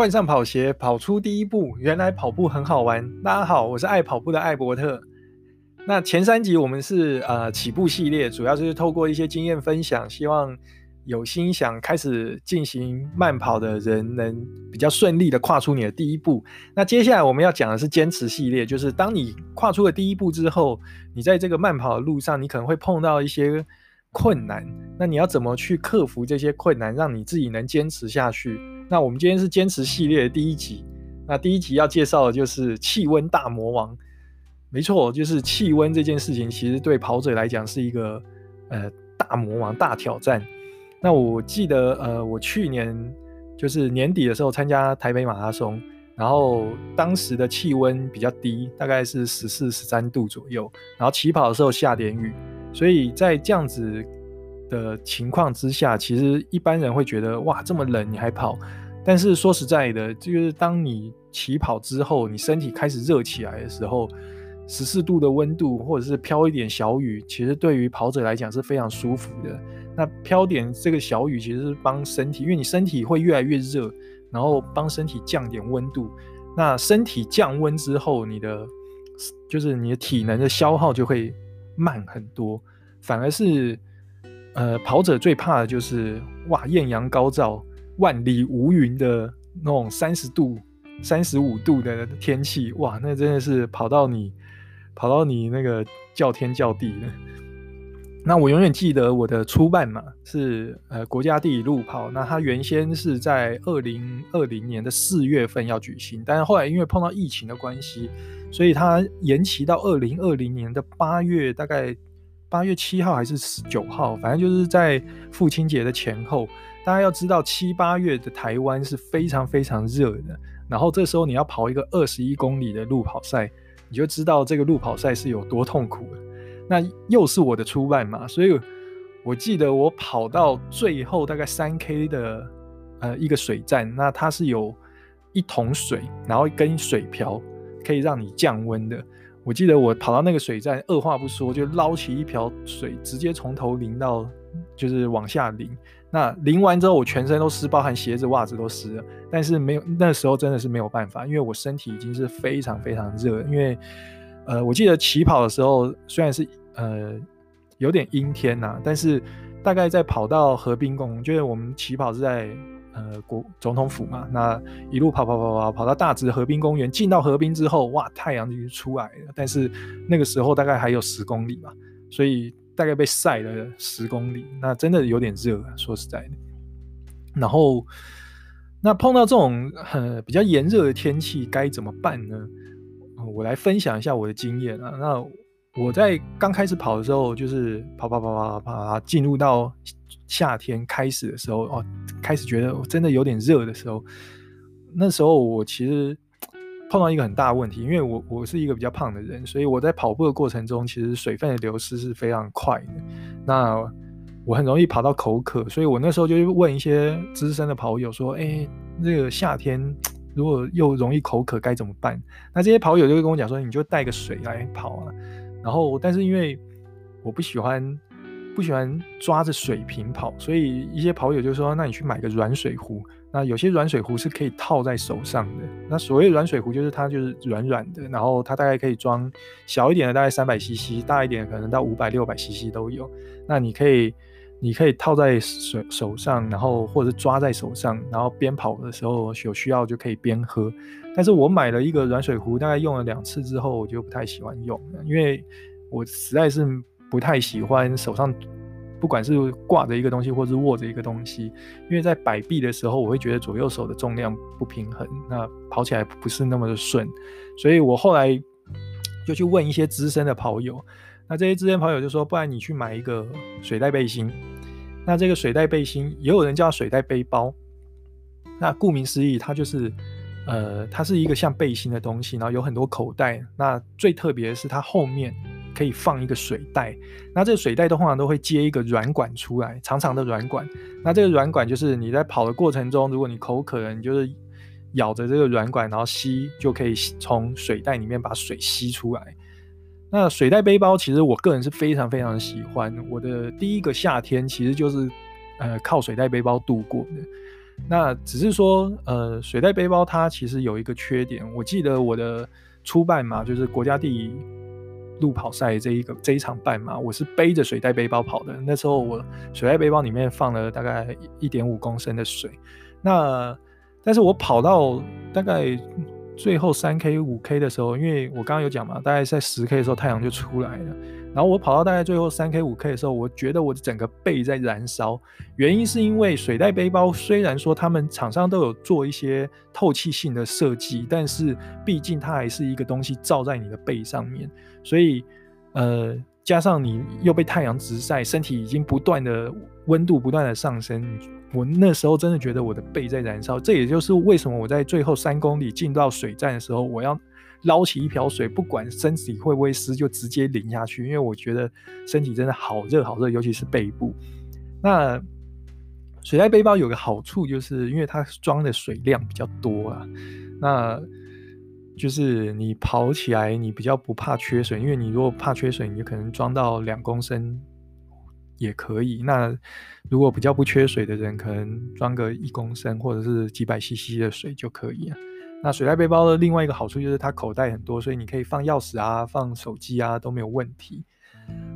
换上跑鞋，跑出第一步。原来跑步很好玩。大家好，我是爱跑步的艾伯特。那前三集我们是呃起步系列，主要就是透过一些经验分享，希望有心想开始进行慢跑的人能比较顺利的跨出你的第一步。那接下来我们要讲的是坚持系列，就是当你跨出了第一步之后，你在这个慢跑的路上，你可能会碰到一些困难。那你要怎么去克服这些困难，让你自己能坚持下去？那我们今天是坚持系列的第一集。那第一集要介绍的就是气温大魔王。没错，就是气温这件事情，其实对跑者来讲是一个呃大魔王、大挑战。那我记得呃，我去年就是年底的时候参加台北马拉松，然后当时的气温比较低，大概是十四、十三度左右，然后起跑的时候下点雨，所以在这样子的情况之下，其实一般人会觉得哇，这么冷你还跑？但是说实在的，就是当你起跑之后，你身体开始热起来的时候，十四度的温度或者是飘一点小雨，其实对于跑者来讲是非常舒服的。那飘点这个小雨，其实是帮身体，因为你身体会越来越热，然后帮身体降点温度。那身体降温之后，你的就是你的体能的消耗就会慢很多，反而是呃跑者最怕的就是哇艳阳高照。万里无云的那种三十度、三十五度的天气，哇，那真的是跑到你，跑到你那个叫天叫地的。那我永远记得我的初办马是呃国家地理路跑，那它原先是在二零二零年的四月份要举行，但是后来因为碰到疫情的关系，所以它延期到二零二零年的八月，大概八月七号还是十九号，反正就是在父亲节的前后。大家要知道，七八月的台湾是非常非常热的。然后这时候你要跑一个二十一公里的路跑赛，你就知道这个路跑赛是有多痛苦了。那又是我的初办马，所以我记得我跑到最后大概三 K 的呃一个水站，那它是有一桶水，然后一根水瓢可以让你降温的。我记得我跑到那个水站，二话不说就捞起一瓢水，直接从头淋到就是往下淋。那淋完之后，我全身都湿，包含鞋子、袜子都湿了。但是没有，那时候真的是没有办法，因为我身体已经是非常非常热。因为，呃，我记得起跑的时候虽然是呃有点阴天呐、但是大概在跑到河滨公园，就是我们起跑是在呃国总统府嘛，那一路跑跑跑跑跑到大直河滨公园，进到河滨之后，哇，太阳就出来了。但是那个时候大概还有十公里吧，所以。大概被晒了十公里，那真的有点热，说实在的。然后，那碰到这种很、呃、比较炎热的天气，该怎么办呢？我来分享一下我的经验啊。那我在刚开始跑的时候，就是跑跑跑跑跑跑，进入到夏天开始的时候，哦，开始觉得真的有点热的时候，那时候我其实。碰到一个很大的问题，因为我我是一个比较胖的人，所以我在跑步的过程中，其实水分的流失是非常快的。那我很容易跑到口渴，所以我那时候就问一些资深的跑友说：“哎，这个夏天如果又容易口渴该怎么办？”那这些跑友就会跟我讲说：“你就带个水来跑啊。”然后，但是因为我不喜欢不喜欢抓着水瓶跑，所以一些跑友就说：“那你去买个软水壶。”那有些软水壶是可以套在手上的。那所谓软水壶就是它就是软软的，然后它大概可以装小一点的大概三百 CC，大一点的可能到五百六百 CC 都有。那你可以你可以套在手手上，然后或者是抓在手上，然后边跑的时候有需要就可以边喝。但是我买了一个软水壶，大概用了两次之后，我就不太喜欢用，因为我实在是不太喜欢手上。不管是挂着一个东西，或是握着一个东西，因为在摆臂的时候，我会觉得左右手的重量不平衡，那跑起来不是那么的顺。所以我后来就去问一些资深的跑友，那这些资深跑友就说，不然你去买一个水袋背心。那这个水袋背心也有人叫水袋背包。那顾名思义，它就是呃，它是一个像背心的东西，然后有很多口袋。那最特别的是它后面。可以放一个水袋，那这个水袋的话都会接一个软管出来，长长的软管。那这个软管就是你在跑的过程中，如果你口渴了，你就是咬着这个软管，然后吸，就可以从水袋里面把水吸出来。那水袋背包其实我个人是非常非常喜欢，我的第一个夏天其实就是呃靠水袋背包度过的。那只是说，呃，水袋背包它其实有一个缺点。我记得我的初半马就是国家地理路跑赛这一个这一场半马，我是背着水袋背包跑的。那时候我水袋背包里面放了大概一点五公升的水。那但是我跑到大概最后三 K 五 K 的时候，因为我刚刚有讲嘛，大概在十 K 的时候太阳就出来了。然后我跑到大概最后三 K 五 K 的时候，我觉得我的整个背在燃烧。原因是因为水袋背包虽然说他们厂商都有做一些透气性的设计，但是毕竟它还是一个东西罩在你的背上面，所以呃，加上你又被太阳直晒，身体已经不断的温度不断的上升，我那时候真的觉得我的背在燃烧。这也就是为什么我在最后三公里进到水站的时候，我要。捞起一瓢水，不管身体会不会湿，就直接淋下去。因为我觉得身体真的好热好热，尤其是背部。那水袋背包有个好处，就是因为它装的水量比较多啊。那就是你跑起来，你比较不怕缺水。因为你如果怕缺水，你就可能装到两公升也可以。那如果比较不缺水的人，可能装个一公升或者是几百 CC 的水就可以了。那水袋背包的另外一个好处就是它口袋很多，所以你可以放钥匙啊、放手机啊都没有问题。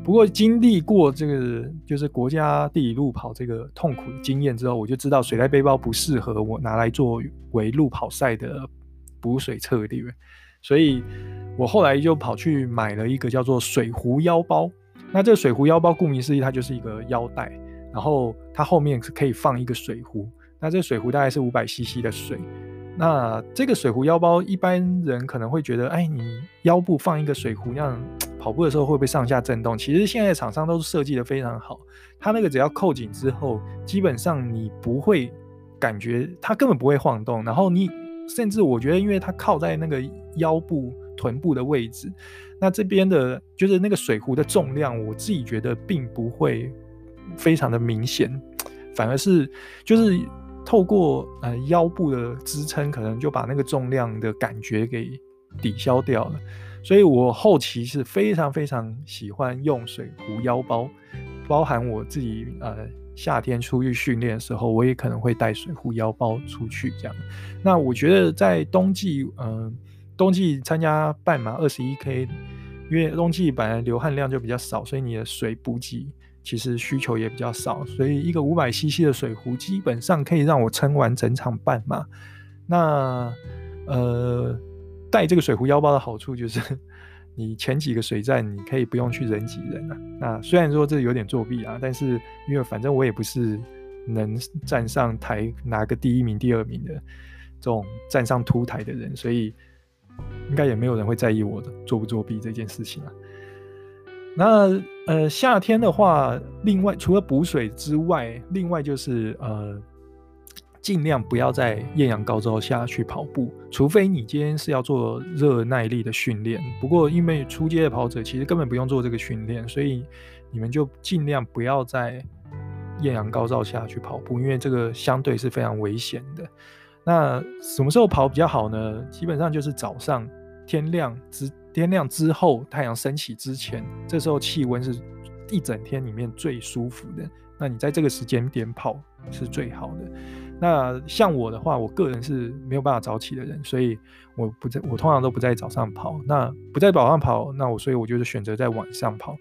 不过经历过这个就是国家地理路跑这个痛苦的经验之后，我就知道水袋背包不适合我拿来作为路跑赛的补水策略，所以我后来就跑去买了一个叫做水壶腰包。那这个水壶腰包顾名思义，它就是一个腰带，然后它后面是可以放一个水壶。那这个水壶大概是五百 CC 的水。那这个水壶腰包，一般人可能会觉得，哎，你腰部放一个水壶，那样 跑步的时候会不会上下震动？其实现在厂商都是设计得非常好，它那个只要扣紧之后，基本上你不会感觉它根本不会晃动。然后你甚至我觉得，因为它靠在那个腰部、臀部的位置，那这边的就是那个水壶的重量，我自己觉得并不会非常的明显，反而是就是。透过呃腰部的支撑，可能就把那个重量的感觉给抵消掉了。所以我后期是非常非常喜欢用水壶腰包，包含我自己呃夏天出去训练的时候，我也可能会带水壶腰包出去这样。那我觉得在冬季，嗯、冬季参加半马二十一 K，因为冬季本来流汗量就比较少，所以你的水补给。其实需求也比较少，所以一个五百 CC 的水壶基本上可以让我撑完整场半马。那呃，带这个水壶腰包的好处就是，你前几个水站你可以不用去人挤人啊。那虽然说这有点作弊啊，但是因为反正我也不是能站上台拿个第一名、第二名的这种站上凸台的人，所以应该也没有人会在意我的作不作弊这件事情啊。那呃，夏天的话，另外除了补水之外，另外就是呃，尽量不要在艳阳高照下去跑步，除非你今天是要做热耐力的训练。不过因为初阶的跑者其实根本不用做这个训练，所以你们就尽量不要在艳阳高照下去跑步，因为这个相对是非常危险的。那什么时候跑比较好呢？基本上就是早上天亮之。天亮之后，太阳升起之前，这时候气温是一整天里面最舒服的。那你在这个时间点跑是最好的。那像我的话，我个人是没有办法早起的人，所以我不在，我通常都不在早上跑。那不在早上跑，那我所以我就是选择在晚上跑。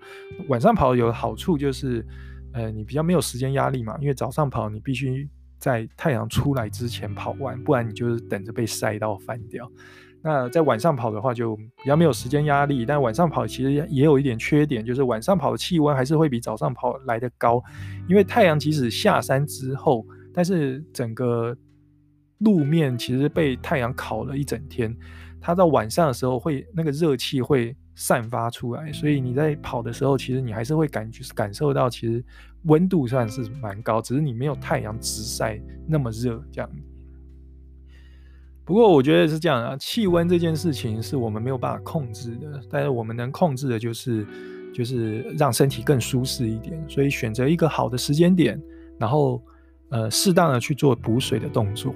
晚上跑有好处就是，呃，你比较没有时间压力嘛，因为早上跑你必须在太阳出来之前跑完，不然你就是等着被晒到翻掉。那在晚上跑的话，就比较没有时间压力。但晚上跑其实也有一点缺点，就是晚上跑的气温还是会比早上跑来的高。因为太阳即使下山之后，但是整个路面其实被太阳烤了一整天，它到晚上的时候会那个热气会散发出来，所以你在跑的时候，其实你还是会感觉感受到，其实温度算是蛮高，只是你没有太阳直晒那么热这样。不过我觉得是这样啊，气温这件事情是我们没有办法控制的，但是我们能控制的就是，就是让身体更舒适一点。所以选择一个好的时间点，然后呃适当的去做补水的动作。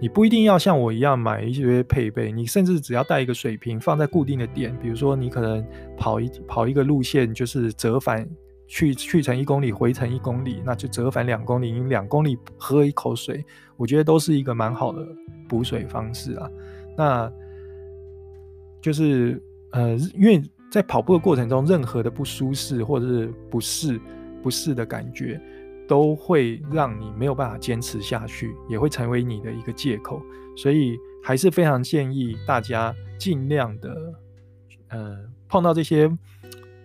你不一定要像我一样买一些配备，你甚至只要带一个水瓶放在固定的点，比如说你可能跑一跑一个路线就是折返去去程一公里，回程一公里，那就折返两公里，你两公里喝一口水，我觉得都是一个蛮好的补水方式啊。那就是呃，因为在跑步的过程中，任何的不舒适或者是不适不适的感觉，都会让你没有办法坚持下去，也会成为你的一个借口。所以还是非常建议大家尽量的，呃，碰到这些。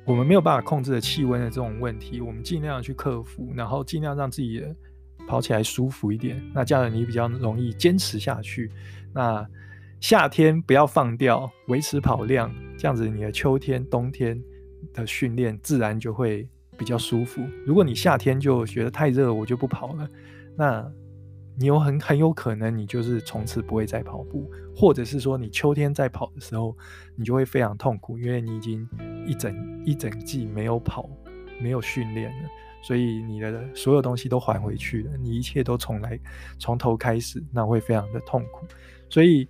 我们没有办法控制的气温的这种问题，我们尽量去克服，然后尽量让自己跑起来舒服一点。那这样你比较容易坚持下去。那夏天不要放掉，维持跑量，这样子你的秋天、冬天的训练自然就会比较舒服。如果你夏天就觉得太热，我就不跑了，那。你有很很有可能，你就是从此不会再跑步，或者是说你秋天再跑的时候，你就会非常痛苦，因为你已经一整一整季没有跑，没有训练了，所以你的所有东西都还回去了，你一切都从来从头开始，那会非常的痛苦。所以，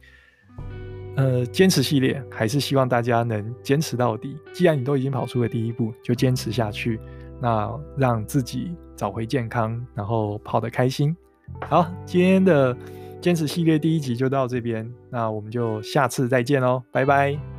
呃，坚持系列还是希望大家能坚持到底。既然你都已经跑出了第一步，就坚持下去，那让自己找回健康，然后跑得开心。好，今天的坚持系列第一集就到这边，那我们就下次再见喽，拜拜。